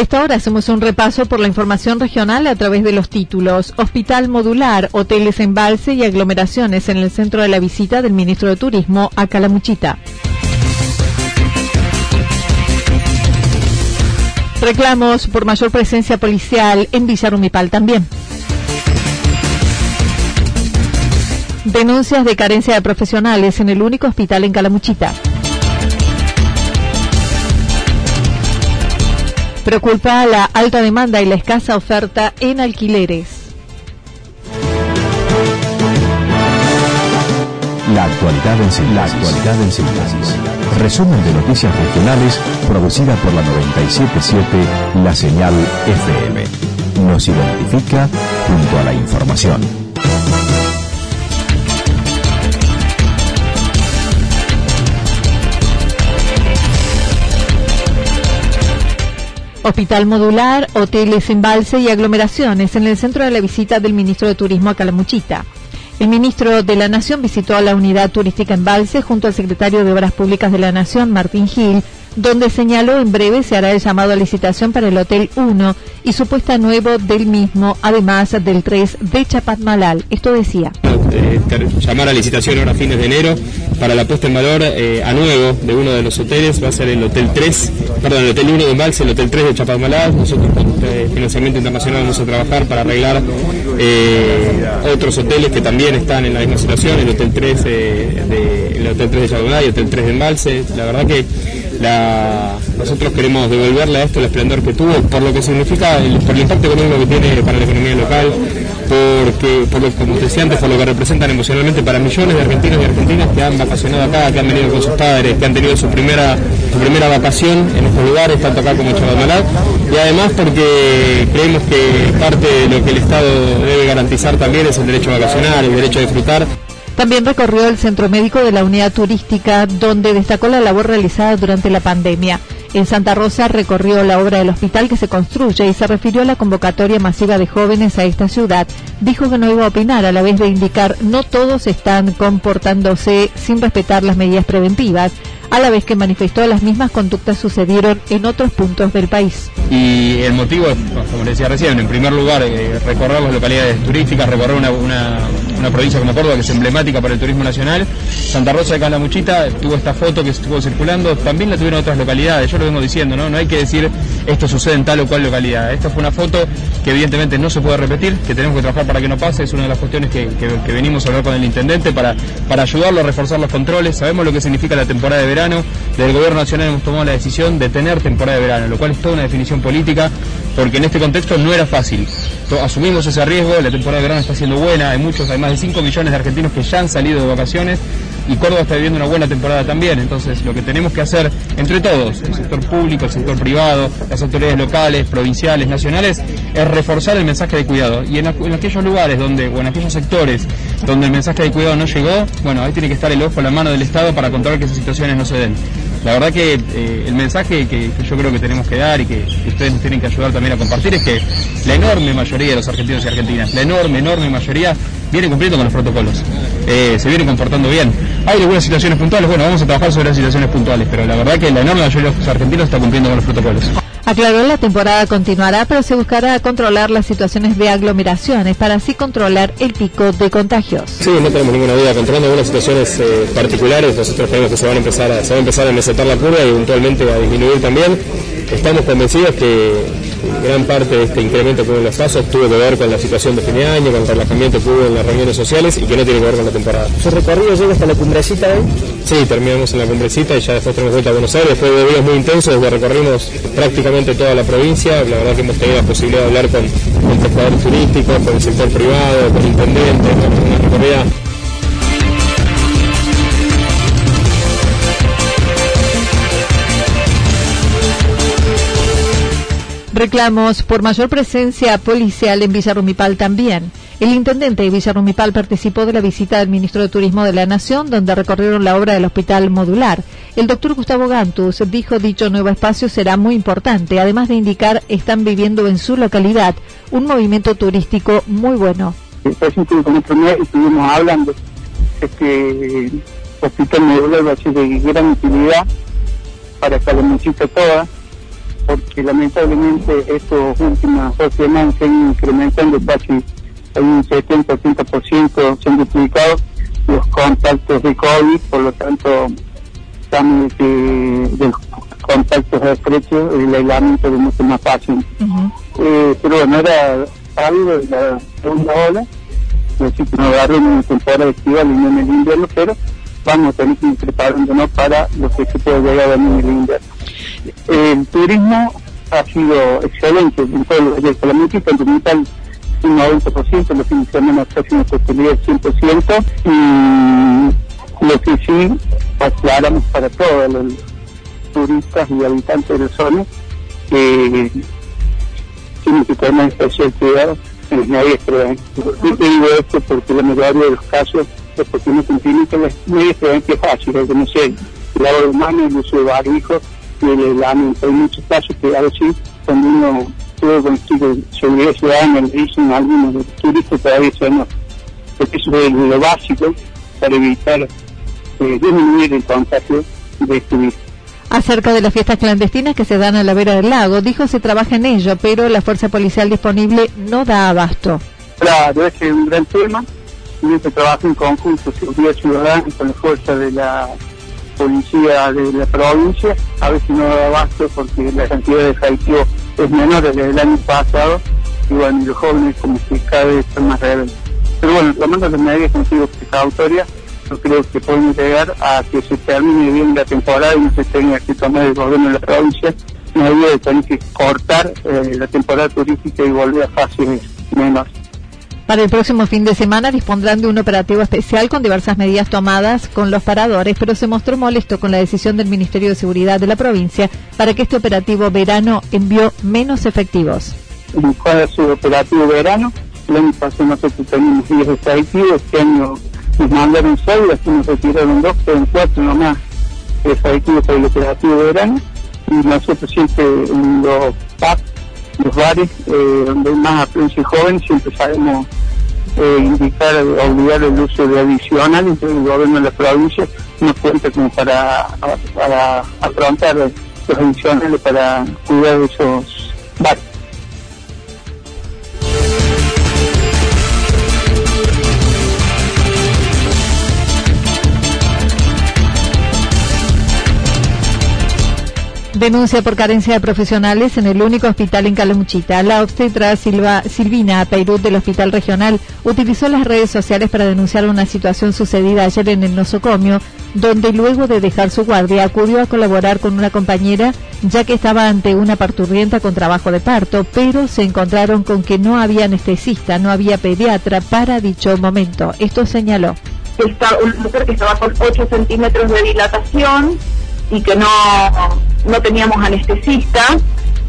Esta hora hacemos un repaso por la información regional a través de los títulos Hospital Modular, Hoteles Embalse y Aglomeraciones en el centro de la visita del ministro de Turismo a Calamuchita. Reclamos por mayor presencia policial en Villarumipal también. Denuncias de carencia de profesionales en el único hospital en Calamuchita. Preocupa la alta demanda y la escasa oferta en alquileres. La actualidad en síntesis. La actualidad en síntesis. Resumen de noticias regionales producida por la 977 La Señal FM. Nos identifica junto a la información. Hospital modular, hoteles, embalse y aglomeraciones en el centro de la visita del ministro de Turismo a Calamuchita. El ministro de la Nación visitó la unidad turística Embalse junto al secretario de Obras Públicas de la Nación, Martín Gil, donde señaló en breve se hará el llamado a licitación para el Hotel 1 y su puesta nuevo del mismo, además del 3 de Chapatmalal. Esto decía. Eh, llamar a licitación ahora a fines de enero para la puesta en valor eh, a nuevo de uno de los hoteles, va a ser el Hotel 3, perdón, el Hotel 1 de Embalse, el Hotel 3 de Chapatmalal. Nosotros con eh, financiamiento internacional vamos a trabajar para arreglar otros hoteles que también están en la misma situación, el Hotel 3 de, el Hotel 3 de Chapatmalal y el Hotel 3 de Embalse. La verdad que nosotros queremos devolverle a esto el esplendor que tuvo, por lo que significa, por el impacto económico que tiene para la economía local, porque, como decía antes, por lo que representan emocionalmente para millones de argentinos y argentinas que han vacacionado acá, que han venido con sus padres, que han tenido su primera, su primera vacación en estos lugares, tanto acá como en Chabamalá, y además porque creemos que parte de lo que el Estado debe garantizar también es el derecho a vacacionar, el derecho a disfrutar. También recorrió el centro médico de la unidad turística, donde destacó la labor realizada durante la pandemia. En Santa Rosa recorrió la obra del hospital que se construye y se refirió a la convocatoria masiva de jóvenes a esta ciudad. Dijo que no iba a opinar a la vez de indicar no todos están comportándose sin respetar las medidas preventivas a la vez que manifestó las mismas conductas sucedieron en otros puntos del país. Y el motivo como decía recién, en primer lugar, eh, recorrer las localidades turísticas, recorrer una, provincia como Córdoba, que es emblemática para el turismo nacional. Santa Rosa de Calamuchita tuvo esta foto que estuvo circulando, también la tuvieron otras localidades, yo lo vengo diciendo, ¿no? No hay que decir esto sucede en tal o cual localidad. Esta fue una foto que evidentemente no se puede repetir, que tenemos que trabajar para que no pase, es una de las cuestiones que, que venimos a hablar con el intendente para, para ayudarlo a reforzar los controles. Sabemos lo que significa la temporada de verano del Gobierno Nacional hemos tomado la decisión de tener temporada de verano, lo cual es toda una definición política, porque en este contexto no era fácil. Asumimos ese riesgo, la temporada de verano está siendo buena, hay muchos, hay más de 5 millones de argentinos que ya han salido de vacaciones y Córdoba está viviendo una buena temporada también. Entonces, lo que tenemos que hacer entre todos, el sector público, el sector privado, las autoridades locales, provinciales, nacionales, es reforzar el mensaje de cuidado. Y en, aquellos lugares donde, o en aquellos sectores donde el mensaje de cuidado no llegó, bueno, ahí tiene que estar el ojo, la mano del Estado para controlar que esas situaciones no se den. La verdad que eh, el mensaje que, yo creo que tenemos que dar y que, ustedes nos tienen que ayudar también a compartir es que la enorme mayoría de los argentinos y argentinas, la enorme, enorme mayoría, viene cumpliendo con los protocolos. Eh, se viene comportando bien. Hay algunas situaciones puntuales, bueno, vamos a trabajar sobre las situaciones puntuales, pero la verdad que la enorme mayoría de los argentinos está cumpliendo con los protocolos. Aclaró, la temporada continuará, pero se buscará controlar las situaciones de aglomeraciones para así controlar el pico de contagios. Sí, no tenemos ninguna duda. Controlando algunas situaciones eh, particulares, nosotros creemos que se, van a empezar a, se va a empezar a mesetar la curva y eventualmente a disminuir también. Estamos convencidos que gran parte de este incremento que hubo en los casos tuvo que ver con la situación de fin de año, con el relajamiento que hubo en las reuniones sociales y que no tiene que ver con la temporada. ¿Su recorrido llega hasta la cumbrecita hoy? Sí, terminamos en la cumbrecita y ya después tenemos vuelta a Buenos Aires. Después de días muy intensos, donde recorrimos prácticamente toda la provincia. La verdad que hemos tenido la posibilidad de hablar con, con prestadores turísticos, con el sector privado, con intendentes, con una recorrida Reclamos por mayor presencia policial en Villarrumipal también. El intendente de Villarrumipal participó de la visita del ministro de Turismo de la Nación, donde recorrieron la obra del hospital modular. El doctor Gustavo Gantus dijo dicho nuevo espacio será muy importante, además de indicar están viviendo en su localidad un movimiento turístico muy bueno. estuvimos hablando este hospital modular va a ser de gran utilidad para Calamuchita toda porque lamentablemente estos últimas dos semanas se han incrementando casi un 70-80% se han duplicado los contactos de COVID, por lo tanto estamos de, los contactos estrechos, el aislamiento de mucho más fácil. Eh, pero bueno, era algo de la segunda ola, así que nos agarró en una temporada estival y no en el invierno, pero vamos a tener que ir preparándonos para lo que se puede llegar a en el invierno. El turismo ha sido excelente en todos los de la en total un 90%, los fines de semana casi una hostelía del 100%, y lo que sí aclaramos para todos los turistas y habitantes de la zona que tienen que tener especial cuidado en las medidas. Yo te digo esto porque la mayoría de los casos es porque no cumplen con las medidas preventivas fáciles, como sé, el de manos, el uso de barbijos, el Hay muchos casos que a veces cuando uno puede conseguir seguridad ciudadana, le dicen a algunos turistas todavía no. Porque eso es lo básico para evitar eh, disminuir el contagio de turistas. Acerca de las fiestas clandestinas que se dan a la vera del lago, dijo se trabaja en ello, pero la fuerza policial disponible no da abasto. Claro, ese es un gran tema y se trabaja en conjunto, seguridad ciudadana con la fuerza de la policía de la provincia, a veces no da abasto porque la cantidad de efectivos es menor desde el año pasado y bueno, los jóvenes como que cada vez están más rebeldes. Pero bueno, tomando las medidas consigo precautorias, yo creo que podemos llegar a que se termine bien la temporada y no se tenga que tomar el gobierno de la provincia medida de tener que cortar eh, la temporada turística y volver a fases menores. Para el próximo fin de semana dispondrán de un operativo especial con diversas medidas tomadas con los paradores, pero se mostró molesto con la decisión del Ministerio de Seguridad de la provincia para que este operativo verano envió menos efectivos. ¿Cuál es su operativo verano? El año pasado nosotros teníamos 10 efectivos, este año nos mandaron 6, así nos retiraron 2, quedan 4 nomás efectivos para el operativo verano. Y nosotros siempre en los PAC los bares eh, donde hay más afluencia joven siempre sabemos eh, indicar, obligar el uso de adicional, entonces el gobierno de la provincia no cuenta como para, para afrontar los adicionales para cuidar esos bares. Denuncia por carencia de profesionales en el único hospital en Calamuchita. La obstetra Silva, Silvina Peirut del Hospital Regional utilizó las redes sociales para denunciar una situación sucedida ayer en el nosocomio, donde luego de dejar su guardia acudió a colaborar con una compañera ya que estaba ante una parturrienta con trabajo de parto, pero se encontraron con que no había anestesista, no había pediatra para dicho momento. Esto señaló. Está una mujer que estaba con 8 centímetros de dilatación y que no, no teníamos anestesista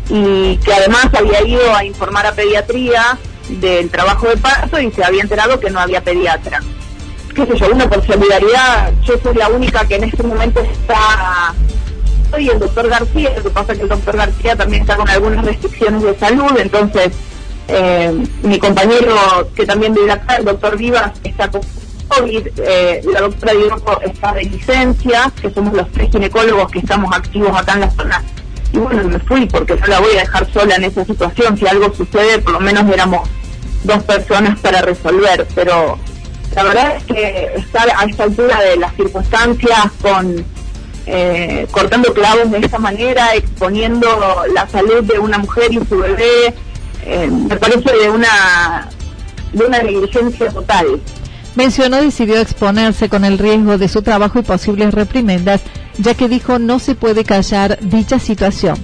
y que además había ido a informar a pediatría del trabajo de parto y se había enterado que no había pediatra. Qué sé yo, uno por solidaridad, yo soy la única que en este momento está y el doctor García, lo que pasa es que el doctor García también está con algunas restricciones de salud, entonces eh, mi compañero que también vive acá, el doctor Vivas, está con COVID, eh, la doctora Diego está de licencia, que somos los tres ginecólogos que estamos activos acá en la zona. Y bueno, me fui porque no la voy a dejar sola en esa situación. Si algo sucede, por lo menos éramos dos personas para resolver. Pero la verdad es que estar a esta altura de las circunstancias con eh, cortando clavos de esta manera, exponiendo la salud de una mujer y su bebé, eh, me parece de una de una negligencia total. Mencionó decidió exponerse con el riesgo de su trabajo y posibles reprimendas, ya que dijo no se puede callar dicha situación.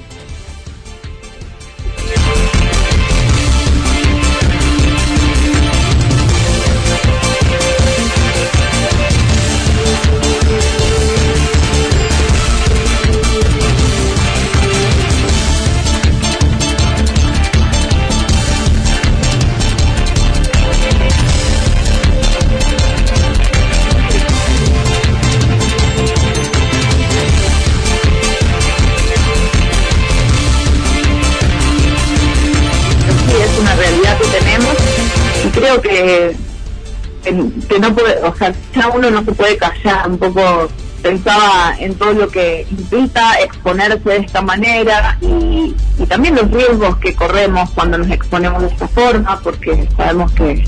No puede, o sea, ya uno no se puede callar, un poco pensaba en todo lo que implica exponerse de esta manera y, y también los riesgos que corremos cuando nos exponemos de esta forma, porque sabemos que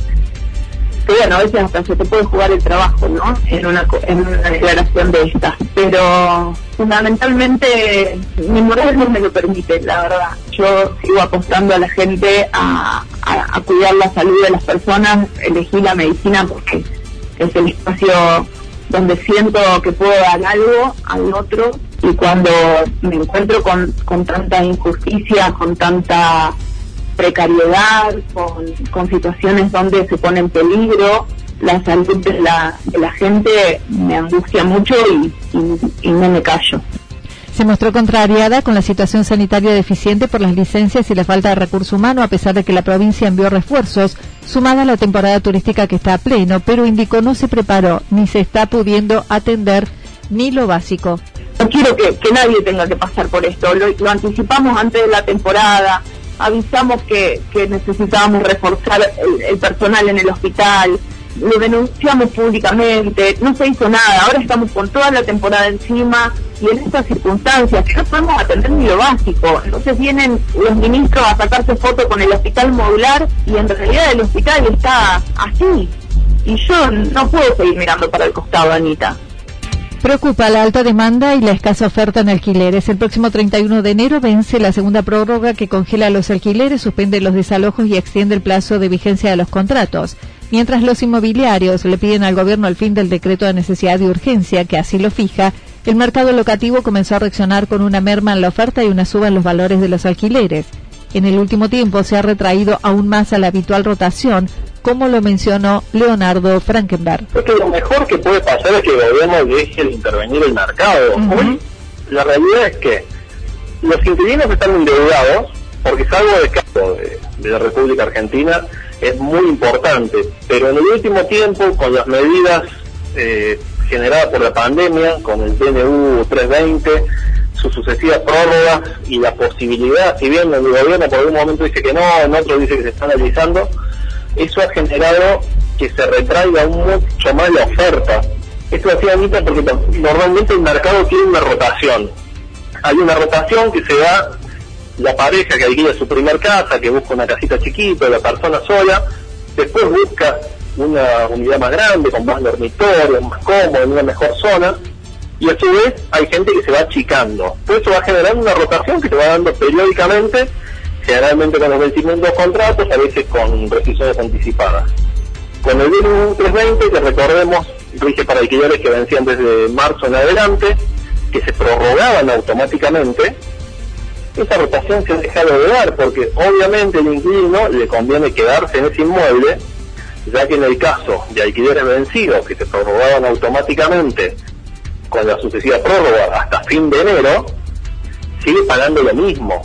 bueno, a veces hasta se te puede jugar el trabajo, ¿no? En una, en una declaración de estas. Pero fundamentalmente mi moral no me lo permite, la verdad. Yo sigo apostando a la gente a, a, cuidar la salud de las personas, elegí la medicina porque es el espacio donde siento que puedo dar algo al otro y cuando me encuentro con, con tanta injusticia, con tanta precariedad, con, con situaciones donde se pone en peligro la salud de la, de la gente, me angustia mucho y, y, no me callo. Se mostró contrariada con la situación sanitaria deficiente por las licencias y la falta de recurso humano, a pesar de que la provincia envió refuerzos, sumada a la temporada turística que está a pleno, pero indicó no se preparó ni se está pudiendo atender ni lo básico. No quiero que, nadie tenga que pasar por esto, lo, lo anticipamos antes de la temporada, avisamos que, que necesitábamos reforzar el, personal en el hospital, lo denunciamos públicamente, no se hizo nada, ahora estamos con toda la temporada encima y en estas circunstancias no podemos atender ni lo básico. Entonces vienen los ministros a sacarse fotos con el hospital modular y en realidad el hospital está así. Y yo no puedo seguir mirando para el costado, Anita. Preocupa la alta demanda y la escasa oferta en alquileres. El próximo 31 de enero vence la segunda prórroga que congela los alquileres, suspende los desalojos y extiende el plazo de vigencia de los contratos. Mientras los inmobiliarios le piden al gobierno el fin del decreto de necesidad de urgencia, que así lo fija, el mercado locativo comenzó a reaccionar con una merma en la oferta y una suba en los valores de los alquileres. En el último tiempo se ha retraído aún más a la habitual rotación, como lo mencionó Leonardo Frankenberg. lo mejor que puede pasar es que el gobierno deje de intervenir el mercado. la realidad es que los inquilinos están endeudados, porque salvo de caso de, la República Argentina, es muy importante, pero en el último tiempo, con las medidas eh, generadas por la pandemia, con el DNU 320, sus sucesivas prórrogas y la posibilidad, si bien el gobierno por algún momento dice que no, en otro dice que se está analizando, eso ha generado que se retraiga mucho más la oferta. Esto hacía Anita porque normalmente el mercado tiene una rotación. Hay una rotación que se da la pareja que alquila su primer casa, que busca una casita chiquita, la persona sola, después busca una unidad más grande, con más dormitorios, más cómodo, en una mejor zona, y a su vez hay gente que se va achicando. Pues eso va generando una rotación que se va dando periódicamente generalmente con los vencimientos contratos, a veces con rescisiones anticipadas. Con el DNU 320, que recordemos, rige para alquileres que vencían desde marzo en adelante, que se prorrogaban automáticamente, esa rotación se ha dejado de dar, porque obviamente el inquilino le conviene quedarse en ese inmueble, ya que en el caso de alquileres vencidos que se prorrogaban automáticamente con la sucesiva prórroga hasta fin de enero, sigue pagando lo mismo.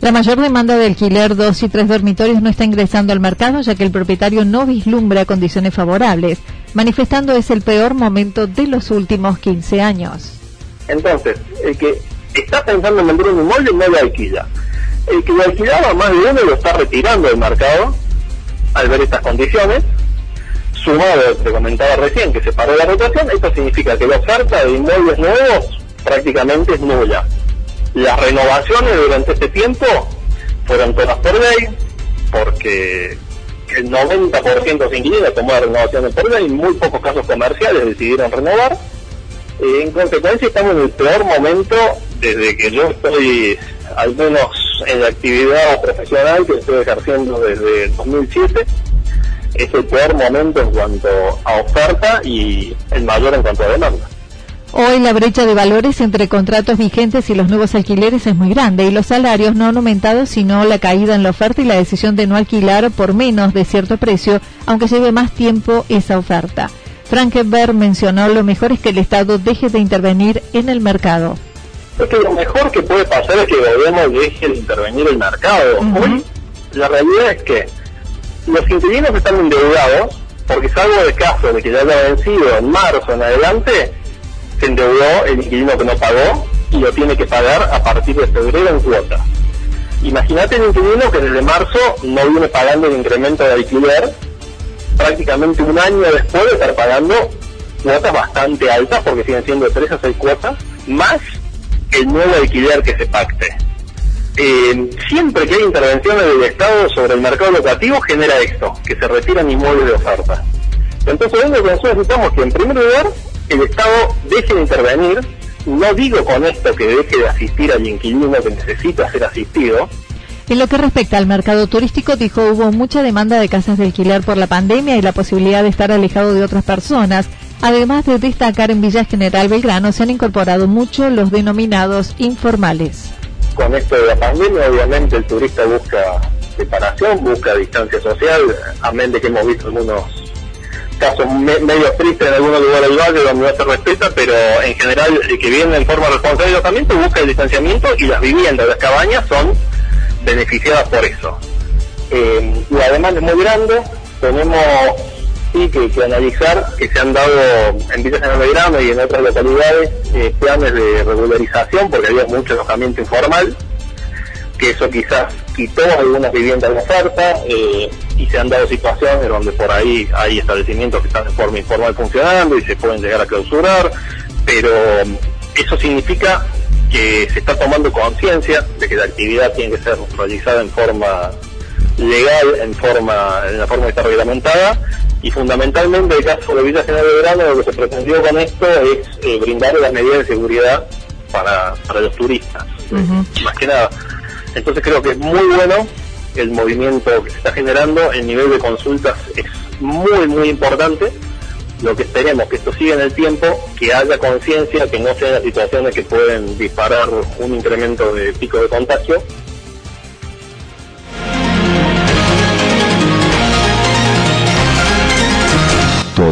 La mayor demanda de alquiler dos y tres dormitorios no está ingresando al mercado ya que el propietario no vislumbra condiciones favorables, manifestando es el peor momento de los últimos 15 años. Entonces, el que está pensando en vender un inmueble no lo alquila. El que lo alquilaba más de uno lo está retirando del mercado al ver estas condiciones, sumado, te comentaba recién, que se paró la rotación, esto significa que la oferta de inmuebles nuevos prácticamente es nula. Las renovaciones durante este tiempo fueron todas por ley, porque el 90% de inquilinos tomó renovaciones por ley, muy pocos casos comerciales decidieron renovar. En consecuencia estamos en el peor momento desde que yo estoy, al menos en la actividad profesional que estoy ejerciendo desde 2007, es el peor momento en cuanto a oferta y el mayor en cuanto a demanda. Hoy la brecha de valores entre contratos vigentes y los nuevos alquileres es muy grande y los salarios no han aumentado sino la caída en la oferta y la decisión de no alquilar por menos de cierto precio, aunque lleve más tiempo esa oferta. Frankenberg mencionó lo mejor es que el Estado deje de intervenir en el mercado. Es que lo mejor que puede pasar es que el gobierno deje de intervenir el mercado. Hoy la realidad es que los inquilinos están endeudados porque salvo de caso de que ya haya vencido en marzo en adelante, se endeudó el inquilino que no pagó y lo tiene que pagar a partir de febrero en cuotas. Imagínate el inquilino que desde marzo no viene pagando el incremento de alquiler, prácticamente un año después de estar pagando cuotas bastante altas, porque siguen siendo de 3 a 6 cuotas, más el nuevo alquiler que se pacte. Eh, siempre que hay intervenciones del Estado sobre el mercado locativo genera esto, que se retiran inmuebles de oferta. Entonces, que nosotros necesitamos que en primer lugar el Estado deje de intervenir, no digo con esto que deje de asistir al inquilino que necesita ser asistido. En lo que respecta al mercado turístico, dijo hubo mucha demanda de casas de alquiler por la pandemia y la posibilidad de estar alejado de otras personas. Además de destacar en Villa General Belgrano, se han incorporado mucho los denominados informales. Con esto de la pandemia, obviamente el turista busca separación, busca distancia social, amén de que hemos visto algunos casos medio tristes en algunos lugares del valle donde no se respeta, pero en general el que viene en forma responsable también busca el distanciamiento y las viviendas, las cabañas son beneficiadas por eso. Eh, la demanda es muy grande, tenemos sí que, analizar que se han dado en Villa San Belgrano y en otras localidades eh, planes de regularización porque había mucho alojamiento informal que eso quizás quitó algunas viviendas de oferta eh, y se han dado situaciones donde por ahí hay establecimientos que están de forma informal funcionando y se pueden llegar a clausurar, pero eso significa que se está tomando conciencia de que la actividad tiene que ser realizada en forma legal, en forma en la forma que está reglamentada y fundamentalmente el caso de Villa General de Verano lo que se pretendió con esto es eh, brindar las medidas de seguridad para, para los turistas, más que nada entonces creo que es muy bueno el movimiento que se está generando, el nivel de consultas es muy, muy importante. Lo que esperemos que esto siga en el tiempo, que haya conciencia, que no sean situaciones que pueden disparar un incremento de pico de contagio.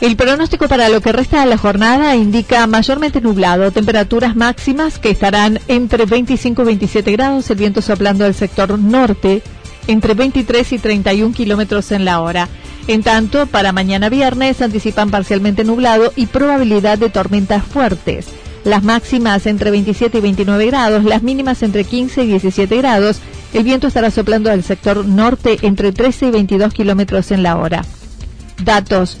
El pronóstico para lo que resta de la jornada indica mayormente nublado, temperaturas máximas que estarán entre 25 y 27 grados, el viento soplando del sector norte entre 23 y 31 kilómetros en la hora. En tanto, para mañana viernes anticipan parcialmente nublado y probabilidad de tormentas fuertes. Las máximas entre 27 y 29 grados, las mínimas entre 15 y 17 grados. El viento estará soplando del sector norte entre 13 y 22 kilómetros en la hora. Datos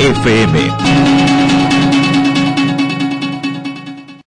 FM.